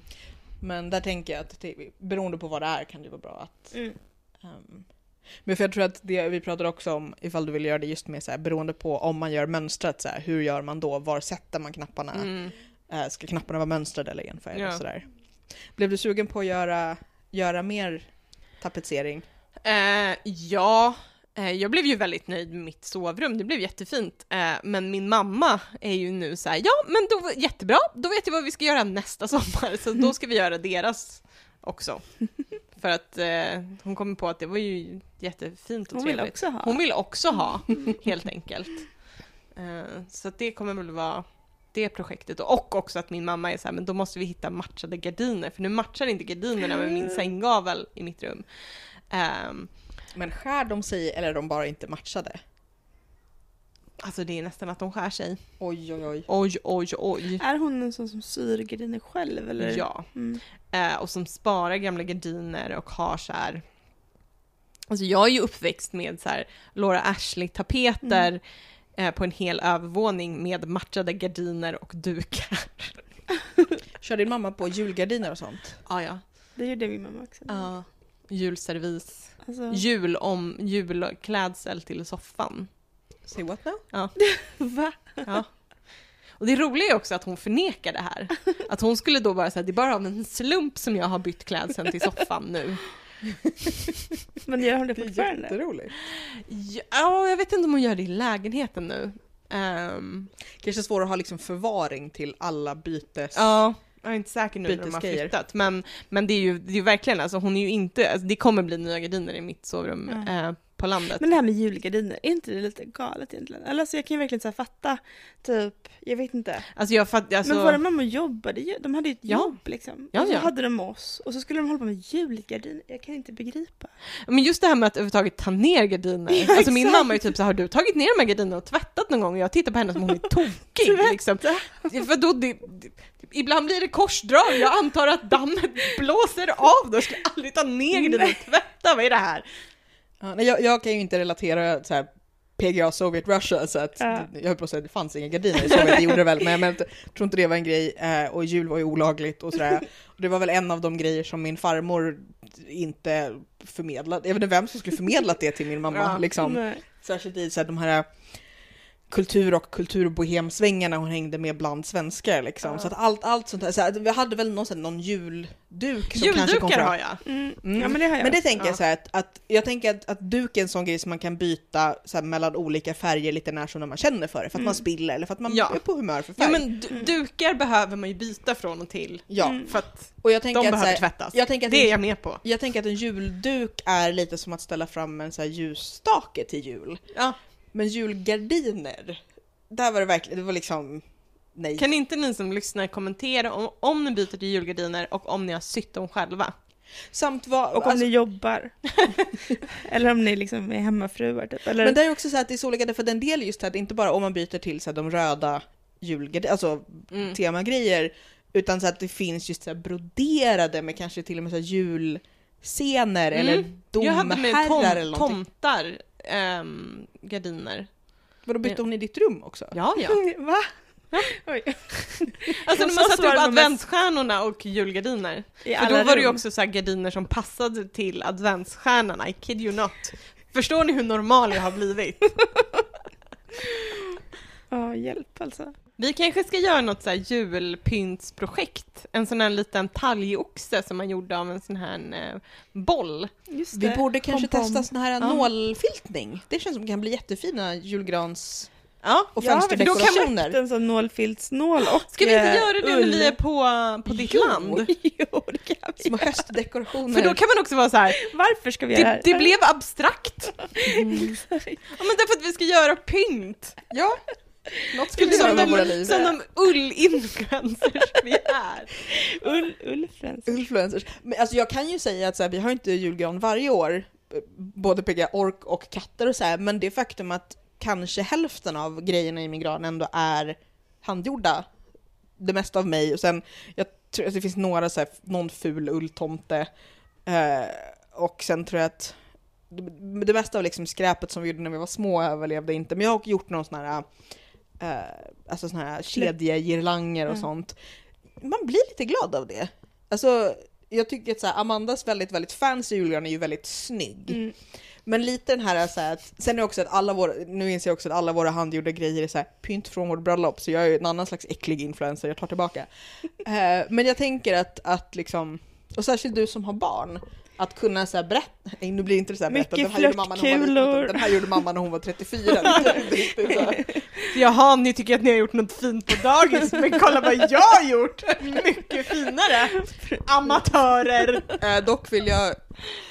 Men där tänker jag att det, beroende på vad det är kan det vara bra att Mm. ehm, men för jag tror att det vi pratar också om ifall du vill göra det just med så här, beroende på om man gör mönstrat så här, hur gör man då? Var sätter man knapparna? Mm. Eh, ska knapparna vara mönstrade eller enfärgade Ja. och sådär. Blev du sugen på att göra, göra mer tapetsering? Eh, ja, eh, jag blev ju väldigt nöjd med mitt sovrum, det blev jättefint. Eh, men min mamma är ju nu så här, ja men då, jättebra, då vet jag vad vi ska göra nästa sommar, så då ska vi göra deras också. För att eh, hon kommer på att det var ju jättefint och Hon vill trevligt. också ha. Hon vill också ha, helt enkelt. Eh, så det kommer väl vara det projektet. Och också att min mamma är så här, men då måste vi hitta matchade gardiner, för nu matchar inte gardinerna med min sänggavel i mitt rum. Ehm, Men skär de sig eller är de bara inte matchade? alltså det är nästan att de skär sig. Oj oj oj. Oj, oj, oj. Är hon en sån som syr gardiner själv eller? Ja. Mm. Eh, och som sparar gamla gardiner och har så här... Alltså jag är ju uppväxt med så här Laura Ashley-tapeter eh, på en hel övervåning med matchade gardiner och dukar. Kör din mamma på julgardiner och sånt? Ah, ja, Det gjorde min mamma också. ja. Julservis. Alltså, Jul om julklädsel till soffan. Say what now? va? Ja. Och det roliga är också att hon förnekar det här. Att hon skulle då bara säga det är bara av en slump som jag har bytt klädseln till soffan nu. Men gör hon det Det är fortfarande? jätteroligt. Ja, jag vet inte om hon gör det i lägenheten nu. Ehm, Kanske svårt att ha liksom förvaring till alla bytes... ja, jag är inte säker nu när de har flyttat. Men, men det är ju, det är ju verkligen, alltså hon är ju inte, alltså, det kommer bli nya gardiner i mitt sovrum Ja. eh, på landet. Men det här med julgardiner, är inte det lite galet egentligen? Eller alltså jag kan ju verkligen så fatta, typ, jag vet inte. Alltså jag fattar, alltså, Men våra mammor jobbade ju, de hade ju ett Ja. jobb liksom. Ja, och så ja. hade de oss, och så skulle de hålla på med julgardiner. Jag kan inte begripa. men just det här med att överhuvudtaget ta ner gardiner. Ja, alltså min mamma är ju typ så här, har du tagit ner de här gardinerna och tvättat någon gång? Och jag tittar på henne som hon är tokig liksom. För då, det, ibland blir det korsdrag, jag antar att dammet blåser av, då ska jag aldrig ta ner gardiner och tvätta, vad är det här? Ja, nej, jag, jag kan ju inte relatera så här PGA Soviet Russia så att Ja. jag höll på att säga det fanns inga gardiner i Sovjet, det gjorde det väl men jag tror inte det var en grej eh, och jul var ju olagligt och sådär. Det var väl en av de grejer som min farmor inte förmedlade, jag vet inte vem som skulle förmedlat det till min mamma Ja. liksom. Nej. Särskilt i så här, de här kultur och kulturbohemsvängarna hon hängde med bland svenskar liksom. Ja. Så att allt, allt sånt där, så här, vi hade väl någon, här- någon julduk som kanske kom fram. har jag. Mm. Mm. Ja men det har jag. Men det tänker Ja. jag så här att, att jag tänker att, att duk är en sån grej som man kan byta så här, mellan olika färger lite när som när man känner för det. För att Mm. man spiller eller för att man Ja. är på humör för färg. Ja men du- dukar behöver man ju byta från och till. Ja, Mm. För att och jag tänker de att, behöver här, tvättas. jag tänker att Det är en, jag med på. jag tänker att en julduk är lite som att ställa fram en så här ljusstake till jul. Ja. Men julgardiner, där var det verkligen, det var liksom nej. Kan inte ni som lyssnar kommentera om, om ni byter till julgardiner och om ni har sytt dem själva? Samt vad, Och om alltså, ni jobbar. Eller om ni liksom är hemmafruar typ. Eller... Men det är också så att det är så olika, för den del just här, inte bara om man byter till så här, de röda julgardinerna, alltså Mm. temagrejer, utan så att det finns just så här broderade med kanske till och med så här julscener Mm. eller Jag hade med domherrar tom, eller någonting. tomtar, ehm, gardiner. Vadå bytte hon i ditt rum också? Ja, ja. Va? Oj. Alltså när man satte upp adventsstjärnorna och julgardiner. I För då var det ju också så gardiner som passade till adventsstjärnorna, I kid you not. Förstår ni hur normal jag har blivit? Ja, hjälp alltså. Vi kanske ska göra något så här julpyntsprojekt. En sån här liten talgoxe som man gjorde av en sån här eh, boll. Just Vi det. borde kanske Pom-pom. testa sån här Ja. nålfiltning. Det känns som kan bli jättefina julgrans Ja, och Ja, men då kan man fönsterdekorationer. köpt en sån nålfiltsnål och Ska vi inte eh, göra det när ull. vi är på, på ditt Jo. land? jo, det kan vi. Små höstdekorationer. För då kan man också vara så här. Varför ska vi göra det, det blev abstrakt. Mm. Ja, men därför att vi ska göra pynt. Ja, något skulle vi göra Som våra liv. som de ull-influencers vi är. Ull, ullfrens. Influencers. Men alltså jag kan ju säga att så här, vi har inte julgran varje år, både PGA Ork och katter och så här, men det faktum att kanske hälften av grejerna i min gran ändå är handgjorda, det mesta av mig och sen, jag tror att det finns några så här, någon ful ulltomte eh, och sen tror jag att det, det mesta av liksom skräpet som vi gjorde när vi var små överlevde inte, men jag har gjort någon sån här eh, alltså sån här kedjegirlanger och Mm. sånt. Man blir lite glad av det. Alltså, jag tycker att så här, Amandas väldigt, väldigt fancy julgran är ju väldigt snygg. Mm. Men lite den här, så här att, sen är också att alla våra, nu inser jag också att alla våra handgjorda grejer är så här pynt från vårt bröllop, så jag är ju en annan slags äcklig influencer, jag tar tillbaka. Eh, men jag tänker att, att liksom, och särskilt du som har barn, att kunna så här berätta, nej nu blir det inte så här berätta, den här, gjorde mamma när hon var den här gjorde mamma när hon var 34. Det är inte så här. Jaha, ni tycker att ni har gjort något fint på dagis, men kolla vad jag har gjort! Mycket finare! Amatörer! Eh, dock vill jag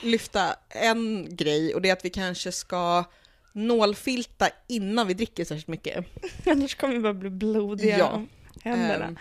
lyfta en grej och det är att vi kanske ska nålfilta innan vi dricker särskilt mycket. Annars kommer vi bara bli blodiga Ja. händerna. Ehm,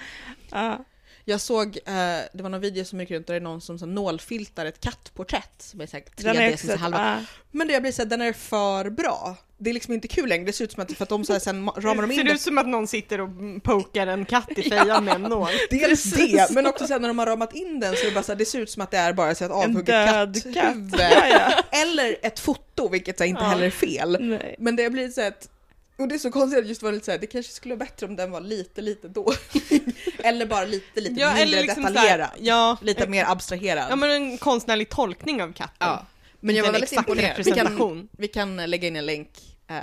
ja. Jag såg, eh, det var någon video som gick runt där det är någon som så nålfiltar ett kattporträtt som är såhär Den är 3D, också, som är så halva. ja. Men det jag blir såhär, den är för bra. Det är liksom inte kul längre, det ser ut som att för att de så här, sen ma- ramar de Ser in det det. ut som att någon sitter och pokar en katt i fejan med en nål? Dels det, men också sen när de har ramat in den så är det bara så här, det ser ut som att det är bara så här ett avhugget katthuvud. katt. Ja, ja. Eller ett foto, vilket så här, inte heller är fel. Nej. Men det blivit så att, och det är så konstigt att just var lite så här, det kanske skulle vara bättre om den var lite, lite dålig. eller bara lite, lite Ja, mindre liksom detaljerad. såhär, ja, Lite mer abstraherad. ja, men en konstnärlig tolkning av katten. Ja. Men jag var väldigt imponerad. Vi kan, vi kan lägga in en länk eh,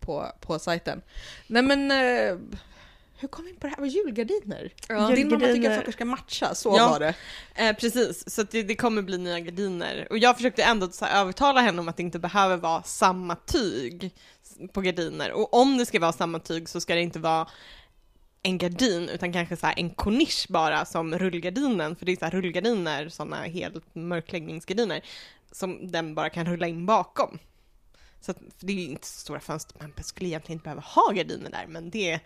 på, på sajten. Nej men, eh, hur kom vi in på det här? Var julgardiner? Ja. Din mamma tycker att saker ska matcha, så Ja. var det. Eh, precis, så det, det kommer bli nya gardiner. Och jag försökte ändå så här, övertala henne om att det inte behöver vara samma tyg på gardiner. Och om det ska vara samma tyg så ska det inte vara en gardin, utan kanske så en kornisch bara som rullgardinen, för det är så rullgardiner, sådana helt mörkläggningsgardiner, som den bara kan rulla in bakom. Så att, det är ju inte så stora fönster, man skulle egentligen inte behöva ha gardiner där, men det,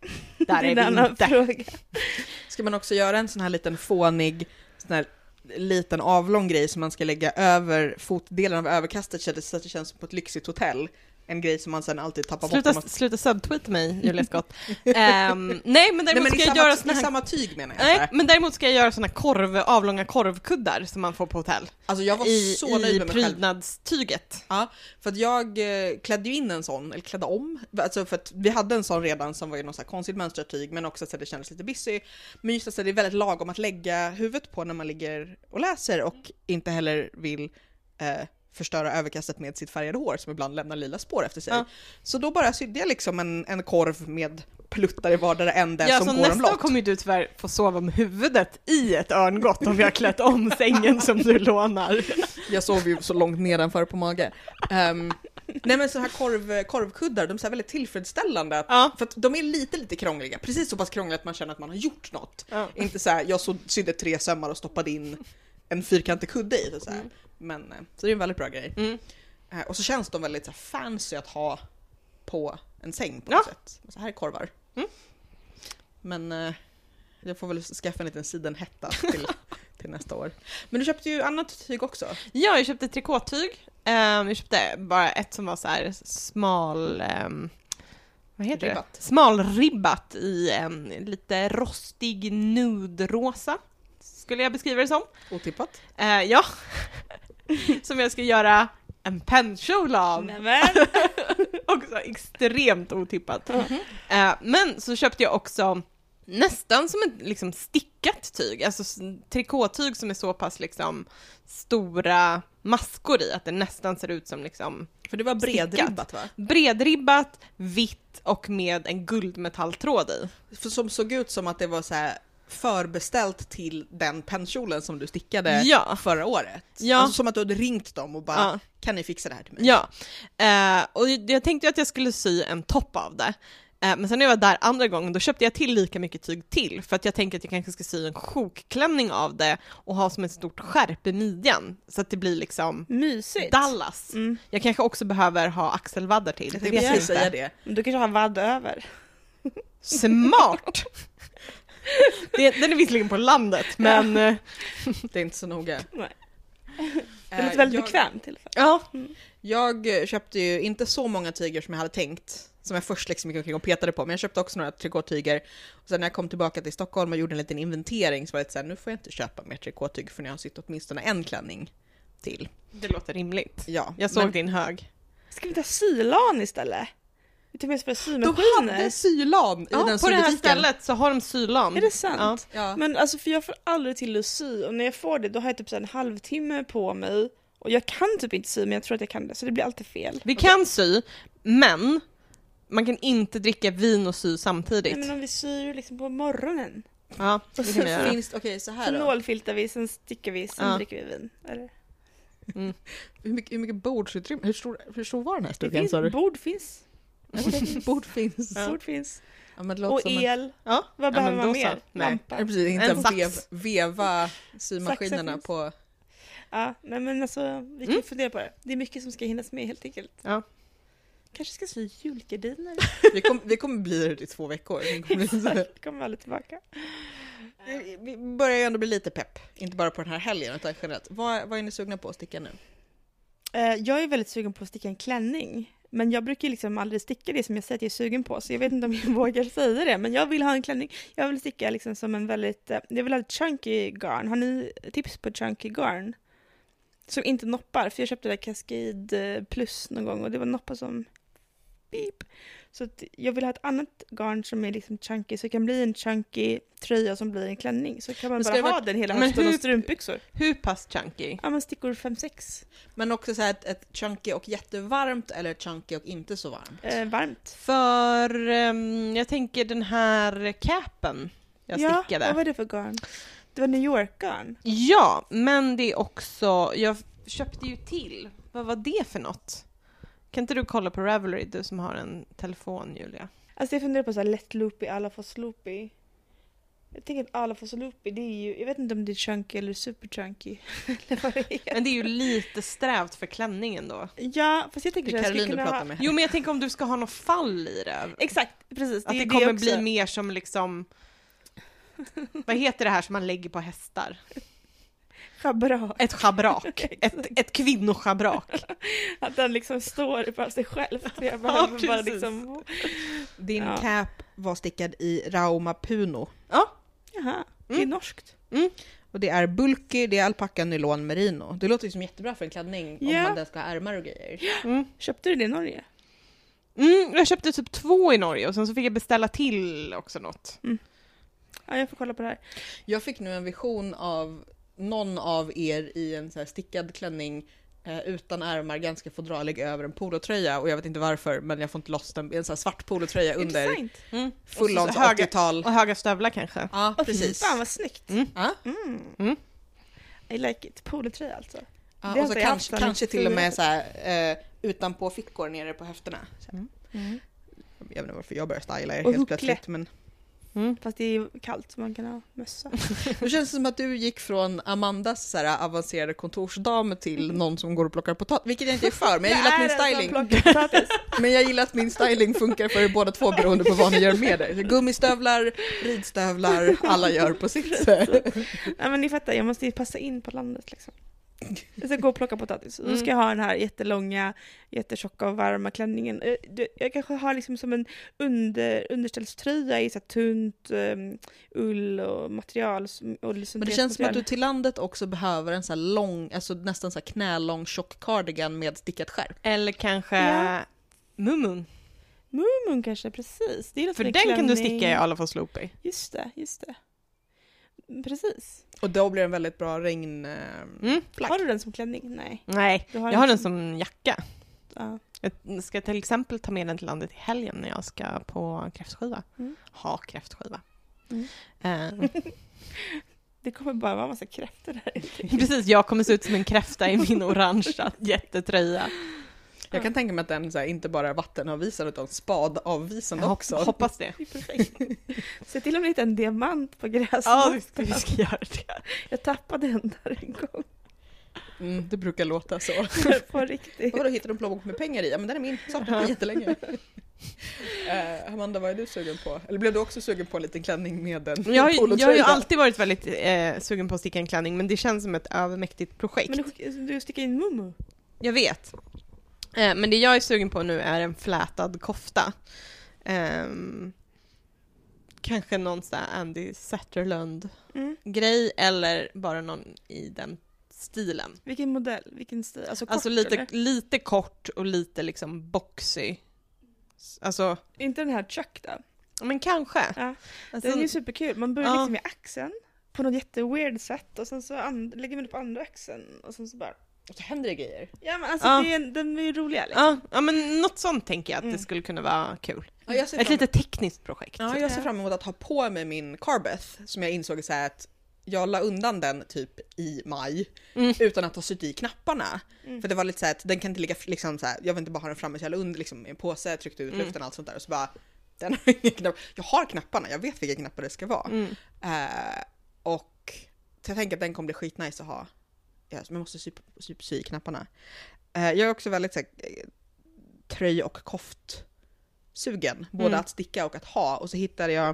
där är är vi inte. fråga. Ska man också göra en sån här liten fånig, sån här liten avlång grej som man ska lägga över fotdelen av överkastet så att det känns som på ett lyxigt hotell. En grej som man sen alltid tappar bort. Sluta, man- sluta subtweeta mig, Julia Scott. Ehm, nej, men Nej däremot men i ska jag göra i såna här... samma tyg menar jag. Nej, men däremot ska jag göra såna korv, avlånga korvkuddar som man får på hotell. Alltså jag var I, så nöjd i med mig själv. prydnadstyget. Ja, för att jag eh, klädde ju in en sån, eller klädde om, alltså för att vi hade en sån redan som var i någon så här konstigt mönstrat tyg, men också så att det kändes lite busy. Men just att det är väldigt lagom att lägga huvudet på när man ligger och läser och inte heller vill eh, förstöra överkastet med sitt färgade hår som ibland lämnar lila spår efter sig. Ja. Så då bara sydde jag liksom en, en korv med pluttar i vardera ände Ja, som går nästa omlott. kommer du tyvärr få sova med huvudet i ett örngott om vi har klätt om sängen som du lånar. Jag sov ju så långt nedanför på mage. Ehm, nej men så här korv, korvkuddar, de är väldigt tillfredsställande. Att, Ja. För att de är lite, lite krångliga. Precis så pass krångliga att man känner att man har gjort något. Ja. Inte så här, jag sydde tre sömmar och stoppade in en fyrkantig kudde i. Så, här. Mm. Men, eh, så det är en väldigt bra grej. Mm. Eh, och så känns de väldigt så här, fancy att ha på en säng på Ja. något sätt. Så här är korvar. Mm. Men eh, jag får väl skaffa en liten sidenhätta till, till nästa år. Men du köpte ju annat tyg också. Ja, jag köpte trikåtyg. Ehm, jag köpte bara ett som var så här smal... ehm, vad heter Ribbat. det? Smalribbat i en lite rostig nude-rosa. Skulle jag beskriva det som. Otippat. Eh, ja. som jag ska göra en pennkjol av. Också extremt otippat. Eh, men så köpte jag också nästan som ett liksom, stickat tyg, alltså trikåtyg som är så pass liksom stora maskor i att det nästan ser ut som liksom För det var bredribbat va? bredribbat, vitt och med en guldmetalltråd i. För som såg ut som att det var så här förbeställt till den pennkjolen som du stickade Ja. förra året. Ja. Alltså som att du hade ringt dem och bara Ja. kan ni fixa det här till mig? Ja, eh, och jag tänkte att jag skulle sy en topp av det. Eh, men sen när jag var där andra gången, då köpte jag till lika mycket tyg till, för att jag tänker att jag kanske ska sy en sjokklänning av det och ha som ett stort skärp i midjan, så att det blir liksom Mysigt. Dallas. Mm. Jag kanske också behöver ha axelvaddar till, Jag vet jag precis säga inte. det. Du kanske har vadd över. Smart! det, den är visserligen på landet, men eh, Det är inte så noga. Nej. Det Eh, låter väldigt jag, bekvämt i alla fall. ja. Jag köpte ju inte så många tyger som jag hade tänkt, som jag först liksom gick omkring och petade på, men jag köpte också några trikåtyger. Och sen när jag kom tillbaka till Stockholm och gjorde en liten inventering så var det lite såhär, nu får jag inte köpa mer trikåtyg för jag har sytt åtminstone en klänning till. Det låter rimligt. Ja, Jag såg men din hög. Ska vi ta sylan istället? Tar med oss våra de symaskiner. hade sylan i Ja, den på det här stället så har de sylan. Är det sant? Ja. Men alltså för jag får aldrig till att sy och när jag får det då har jag typ så här en halvtimme på mig och jag kan typ inte sy men jag tror att jag kan det så det blir alltid fel. Vi kan sy, men man kan inte dricka vin och sy samtidigt. Nej, men om vi syr liksom på morgonen. Ja, det kan vi göra. Finns, okej så Så här då. nålfiltar vi, sen stickar vi, sen Ja. dricker vi vin. Eller? Hur mycket, hur mycket bordsutrymme, hur stor, hur stor var den här Det stugan sa du? bord finns. Bord finns. Ja. Bord finns. Ja, det Och en, el. Ja. Vad behöver man så. mer? Nej. Lampa. Precis, inte En vev, veva symaskinerna på... Ja, nej men alltså vi kan Mm. fundera på det. Det är mycket som ska hinnas med helt enkelt. Ja. Kanske ska sy julgardiner. Vi, kom, vi kommer bli där i två veckor. Vi kommer, Exakt, kommer aldrig tillbaka. vi vi börjar ju ändå bli lite pepp, inte bara på den här helgen utan generellt. Vad, vad är ni sugna på att sticka nu? Eh, jag är väldigt sugen på att sticka en klänning. Men jag brukar liksom aldrig sticka det som jag säger att jag är sugen på, så jag vet inte om jag vågar säga det. Men jag vill ha en klänning. Jag vill sticka liksom som en väldigt, eh, jag vill ha ett chunky garn. Har ni tips på chunky garn? Som inte noppar, för jag köpte det där Cascade eh, Plus någon gång och det var noppar som beep. Så jag vill ha ett annat garn som är liksom chunky, så det kan bli en chunky tröja som blir en klänning. Så kan man bara vara- ha den hela hösten hur- och strumpbyxor. Hur pass chunky? Ja men stickor 5-6. Men också så här ett, ett chunky och jättevarmt eller chunky och inte så varmt. Eh, varmt. För ehm, jag tänker den här capen jag ja, stickade. vad var det för garn? Det var New York-garn. Ja, men det är också, jag köpte ju till, vad var det för något? Kan inte du kolla på Ravelry, du som har en telefon Julia? Alltså jag funderar på så här lätt loopy, alafos loopy. Jag tänker att alafos loopy, det är ju, jag vet inte om det är chunky eller super chunky. eller vad det är. Men det är ju lite strävt för klänningen då. Ja, fast jag tänker Det är här, jag Caroline skulle du kunna pratar ha... med. Jo men jag tänker om du ska ha något fall i det. Exakt, precis. Att det, är kommer också. bli mer som liksom, vad heter det här som man lägger på hästar? Schabrak. Ett schabrak. ett, ett kvinnoschabrak. Att den liksom står för sig själv. Så jag Ja, bara liksom... Din Ja. cap var stickad i Rauma Puno. Ja, Jaha, det är Mm. norskt. Och det är bulky, det är alpacka, nylon, merino. Det låter ju som jättebra för en klänning om Ja. man den ska ha ärmar och grejer. mm. Köpte du det i Norge? Mm, jag köpte typ två i Norge och sen så fick jag beställa till också något. Ja, jag får kolla på det här. Jag fick nu en vision av någon av er i en så stickad klänning eh, utan ärmar, ganska fodralig över en polotröja och jag vet inte varför men jag får inte loss den. En här svart polotröja under Intressant. Mm. Och så höga- 80-tal. Och höga stövlar kanske. Ja, Åh, precis. Fan vad snyggt. Mm. Mm. Mm. I like it. Polotröja alltså. Ja, och så kanske, kanske till och med 94. så här, eh, utanpå fickor nere på höfterna. Så, här. Mm. jag vet inte varför jag börjar styla er Och helt plötsligt men Mm. Fast det är ju kallt så man kan ha mössa. det känns som att du gick från Amandas så här, avancerade kontorsdam till någon som går och plockar potatis, vilket jag inte är för, men jag gillar att min styling. Men jag gillar att min styling funkar för er båda två beroende på vad ni gör med det. Gummistövlar, ridstövlar, alla gör på sitt sätt. Nej men ni fattar, jag måste ju passa in på landet liksom. Jag ska gå och plocka potatis. Och då ska jag ha den här jättelånga, jättetjocka och varma klänningen. Eh, Jag kanske har liksom som en under, underställströja i så här tunt um, ull och material. Och Men det känns som att du till landet också behöver en så här lång, alltså nästan så här knälång tjock cardigan med stickat skärp. Eller kanske Ja. Mumun. Mumun kanske, precis. Det är För den kan du klänning. sticka i Alafors Loopy. Just det, just det. Precis. Och då blir det en väldigt bra regn... eh, Mm. Har du den som klänning? Nej. Nej, har jag har den som jacka. Ja. Jag ska till exempel ta med den till landet i helgen när jag ska på kräftskiva. Mm. Ha kräftskiva. Mm. Eh, Det kommer bara vara en massa kräftor där. precis, jag kommer se ut som en kräfta i min orangea jättetröja. Jag kan tänka mig att den här, inte bara är vattenavvisande utan spadavvisande Jag också. hop- hoppas det. Det perfekt. Se till om ni hittar en diamant på gräsmattan. Ja, vi ska, vi ska göra det. Jag tappade den där en gång. Mm, det brukar låta så. På riktigt. Vadå, hittar du en plånbok med pengar i? Ja men den är min, saknat den jättelänge. Uh, Amanda, vad är du sugen på? Eller blev du också sugen på en liten klänning med en Jag, har ju- jag har ju alltid varit väldigt eh, sugen på att sticka en klänning men det känns som ett övermäktigt projekt. Men du, du sticker in Mumu. Jag vet. Eh, men det jag är sugen på nu är en flätad kofta. Ehm, kanske någon sån där Andy Zetterlund-grej Mm. eller bara någon i den stilen. Vilken modell? Vilken stil? Alltså kort Alltså lite, eller? lite kort och lite liksom boxy. Alltså, Inte den här Chuck då? men kanske. Ja. Alltså, Den är ju superkul. Man börjar Ja. liksom i axeln på något jätteweird sätt och sen så lägger man på andra axeln och sen så bara... Och så händer det grejer. Ja men alltså Ja. det är, den är ju roliga liksom. ja, ja, men något sånt tänker jag att Mm. det skulle kunna vara kul. Ja, Ett fram... lite tekniskt projekt. ja, jag ser fram emot att ha på mig min Carbeth som jag insåg så här att jag la undan den typ i maj Mm. utan att ha sytt i knapparna. Mm. För det var lite så här att den kan inte ligga liksom så här, jag vill inte bara ha den framme så jag la under liksom i en påse, tryckte ut Mm. luften och allt sånt där och så bara den har ingen knapp. Jag har knapparna, jag vet vilka knappar det ska vara. Mm. Eh, och så jag tänker att den kommer bli skitnice att ha. Ja, man måste sy, sy, sy knapparna. Eh, jag är också väldigt så här, eh, tröj och koft sugen, både Mm. att sticka och att ha. Och så hittade jag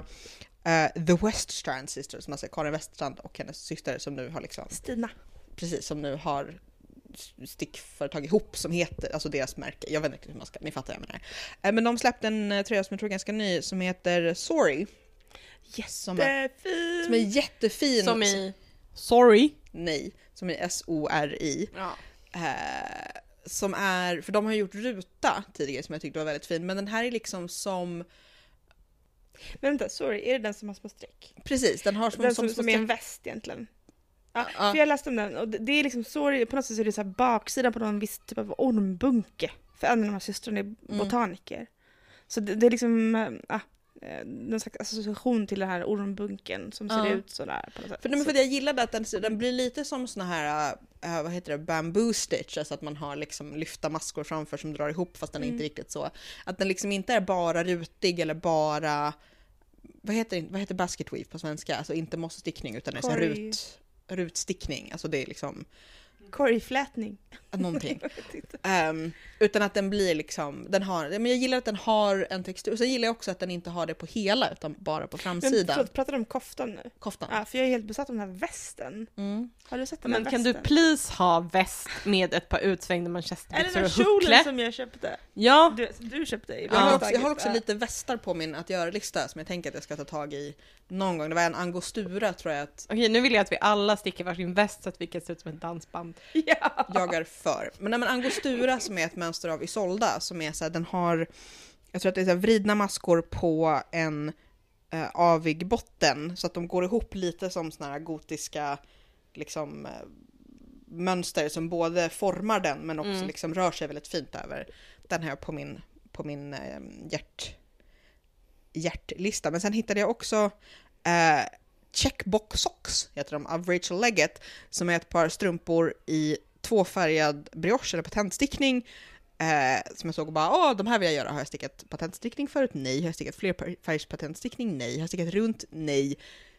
eh, The Weststrand Sisters, alltså Karin Weststrand och hennes syster som nu har liksom, Stina. precis som nu har stickföretag ihop som heter, alltså deras märke, jag vet inte hur man ska, ni fattar vad jag menar. Eh, men de släppte en eh, tröja som jag tror är ganska ny som heter Sorry. Som är, Jättefin! som är jättefin. Som i Sorry. Nej, som är S-O-R-I. Ja. Eh, som är, för de har gjort ruta tidigare som jag tyckte var väldigt fin, men den här är liksom som, vänta, sorry, är det den som har små streck? precis den har som, Den som, som, som är en väst egentligen. Ja, Ja. för jag läste om den och det är liksom sorry, på något sätt så är det så här baksidan på någon viss typ av ormbunke. För en av de här systrarna är Mm. botaniker. Så det, det är liksom, äh, ah, eh, någon slags association till den här ormbunken som ser Ja. ut sådär på något sätt. För, men för jag gillade att den, den blir lite som såna här, äh, vad heter det, bamboo stitch, alltså att man har liksom lyfta maskor framför som drar ihop fast den är Mm. inte riktigt så. Att den liksom inte är bara rutig eller bara, vad heter, vad heter basket weave på svenska? Alltså inte mossestickning utan det är rut, rutstickning, alltså det är liksom Korgflätning. någonting. Ehm, utan att den blir liksom, den har, men jag gillar att den har en textur. Och sen gillar jag också att den inte har det på hela utan bara på Men framsidan. förlåt, pratar du om koftan nu? Koftan. Ja, för jag är helt besatt av den här västen. Mm. Har du sett den här Men kan västen? du please ha väst med ett par utsvängda Är det manchesterbyxor den och här kjolen huckle? som jag köpte? Ja, Du, du köpte i Jag, har Ja. också, jag har också Ja. lite västar på min att göra-lista som jag tänker att jag ska ta tag i någon gång. Det var en angostura tror jag att okej nu vill jag att vi alla sticker varsin väst så att vi kan se ut som ett dansband. Ja. jag är för. Men, nej, men angostura som är ett mönster av Isolda som är så här, den har, jag tror att det är så här, vridna maskor på en eh, avig botten så att de går ihop lite som såna här gotiska liksom eh, mönster som både formar den men också Mm. liksom rör sig väldigt fint över. Den har jag på min, på min eh, hjärt, hjärtlista. Men sen hittade jag också eh, Checkbox Socks, heter de, av Rachel Leggett, som är ett par strumpor i tvåfärgad brioche eller patentstickning. Eh, som jag såg och bara, åh, de här vill jag göra. Har jag stickat patentstickning förut? Nej. Har jag stickat flerfärgspatentstickning? Nej. Har jag stickat runt? Nej.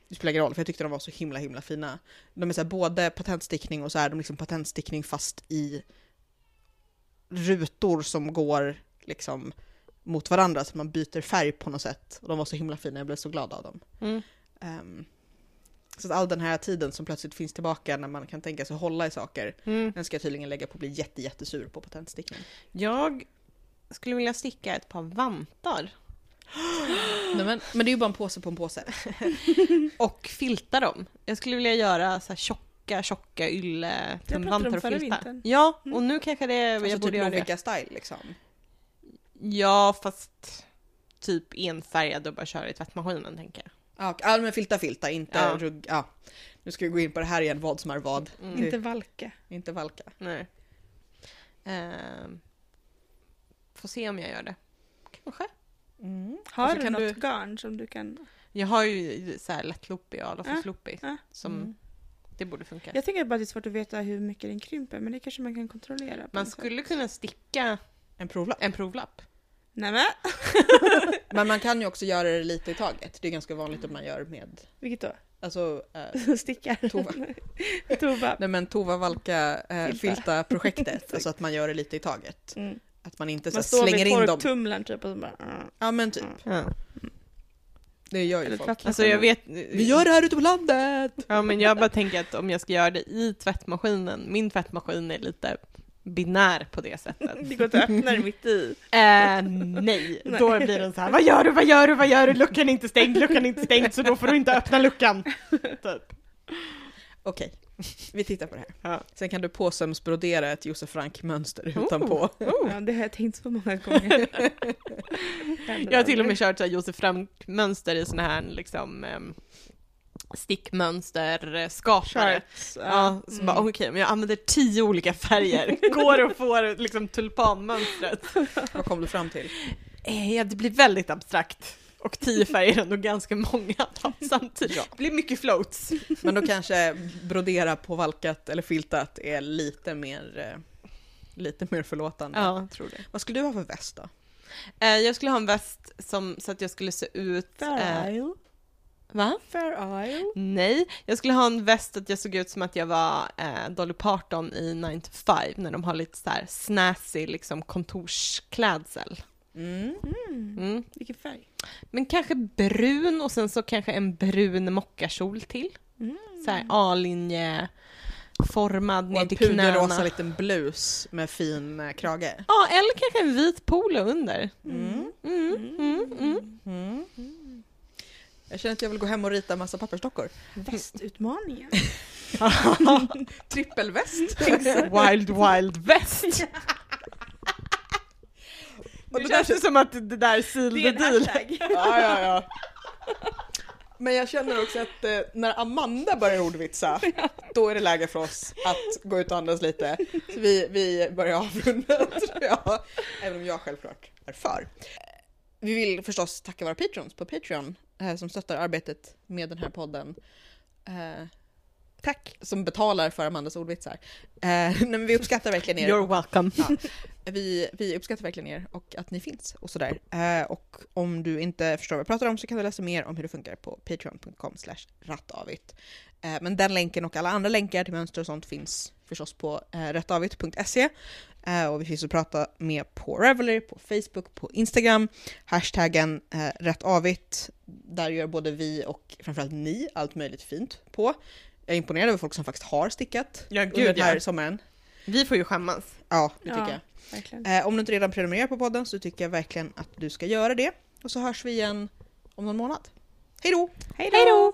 Det spelar ingen roll, för jag tyckte de var så himla, himla fina. De är så här, både patentstickning och så är de liksom patentstickning fast i rutor som går liksom mot varandra så att man byter färg på något sätt. Och de var så himla fina, jag blev så glad av dem. Mm. Ehm, så att all den här tiden som plötsligt finns tillbaka när man kan tänka sig hålla i saker, Mm. den ska jag tydligen lägga på att bli jätte, jättesur på patentstickning. Jag skulle vilja sticka ett par vantar Nej, men, men det är ju bara en påse på en påse. och filta dem. Jag skulle vilja göra så här tjocka, tjocka ylle tumvantar och filta. vintern. Ja, Mm. och nu kanske det, Alltså jag borde typ göra det. Style liksom. Ja, fast typ enfärgad och bara köra i tvättmaskinen tänker jag. Ja, men filta filta, inte Ja. rugg. Ja. Nu ska vi gå in på det här igen, vad som är vad. Mm. Inte valka. Inte valka. Nej. Ehm, får se om jag gör det. Kanske. Mm. Har du något du- garn som du kan... Jag har ju så här lättloopig och alafosloopig ja. som Mm. det borde funka. Jag tänker bara att det är svårt att veta hur mycket den krymper, men det kanske man kan kontrollera. på Man skulle sätt. kunna sticka En provlapp. en provlapp. Nej men, Men man kan ju också göra det lite i taget. Det är ganska vanligt att man gör med, vilket då? alltså eh, Stickar? Tova. Tova. Nej men Tova Valka eh, Filta. filta projektet, alltså att man gör det lite i taget. Mm. Att man inte så Man står slänger vid in dem. korktumlaren typ och så bara... mm. Ja men typ, Ja. det gör ju Eller folk. Alltså jag vet... Vi gör det här ute på landet! Ja men jag bara tänker att om jag ska göra det i tvättmaskinen, min tvättmaskin är lite binär på det sättet. Det går inte att öppna det mitt i. Eh, nej, då blir den så här, vad gör du, vad gör du, vad gör du, luckan är inte stängd, luckan är inte stängd, så då får du inte öppna luckan. Typ. Okej, vi tittar på det här. Ja. Sen kan du påsömsbrodera ett Josef Frank-mönster utanpå. Ja, det har jag tänkt så många gånger. Jag har till och med kört så här Josef Frank-mönster i såna här liksom um, stickmönster, eh. Charts. Ja, så bara okej, men jag använder tio olika färger. Går att få liksom tulpanmönstret? Vad kom du fram till? Eh, ja, det blir väldigt abstrakt. Och tio färger är ändå ganska många samtidigt. Ja. Det blir mycket floats. Men då kanske brodera på valkat eller filtat är lite mer, eh, lite mer förlåtande. Ja, jag tror det. Vad skulle du ha för väst då? Eh, jag skulle ha en väst som, så att jag skulle se ut... eh, Fair Isle. Va? Fair Isle. Nej, jag skulle ha en väst att jag såg ut som att jag var eh, Dolly Parton i 9 to 5 när de har lite så här snazzy liksom kontorsklädsel. Mm. Mm. Mm. Vilken färg? Men kanske brun och sen så kanske en brun mockakjol till. Mm. Så här A-linje formad Och ner en till puderrosa knäna. liten blus med fin eh, krage. Ja, eller kanske en vit polo under. Mm. Jag känner att jag vill gå hem och rita massa pappersdockor. Västutmaningen. Trippelväst! Wild Wild West. Och Det det där känns ju som att det där seal the deal. Ja, ja, ja. Men jag känner också att eh, när Amanda börjar ordvitsa, då är det läge för oss att gå ut och andas lite. Så vi, vi börjar avrunda, tror jag. Även om jag självklart är för. Vi vill förstås tacka våra patrons på Patreon eh, som stöttar arbetet med den här podden. Eh, tack! Som betalar för Amandas ordvitsar. Eh, vi uppskattar verkligen er. You're welcome. Ja, vi, vi uppskattar verkligen er och att ni finns och sådär. Eh, och om du inte förstår vad jag pratar om så kan du läsa mer om hur det funkar på patreon.com rattavit. Eh, men den länken och alla andra länkar till mönster och sånt finns förstås på eh, rättavit.se. Eh, och vi finns att prata med på Revelry, på Facebook, på Instagram. Hashtaggen eh, rättavit. Där gör både vi och framförallt ni allt möjligt fint på. Jag är imponerad över folk som faktiskt har stickat Ja, under gud den här ja. sommaren. Vi får ju skämmas. Ja, det tycker Ja. jag. Eh, om du inte redan prenumererar på podden så tycker jag verkligen att du ska göra det. Och så hörs vi igen om någon månad. Hej då! Hej då!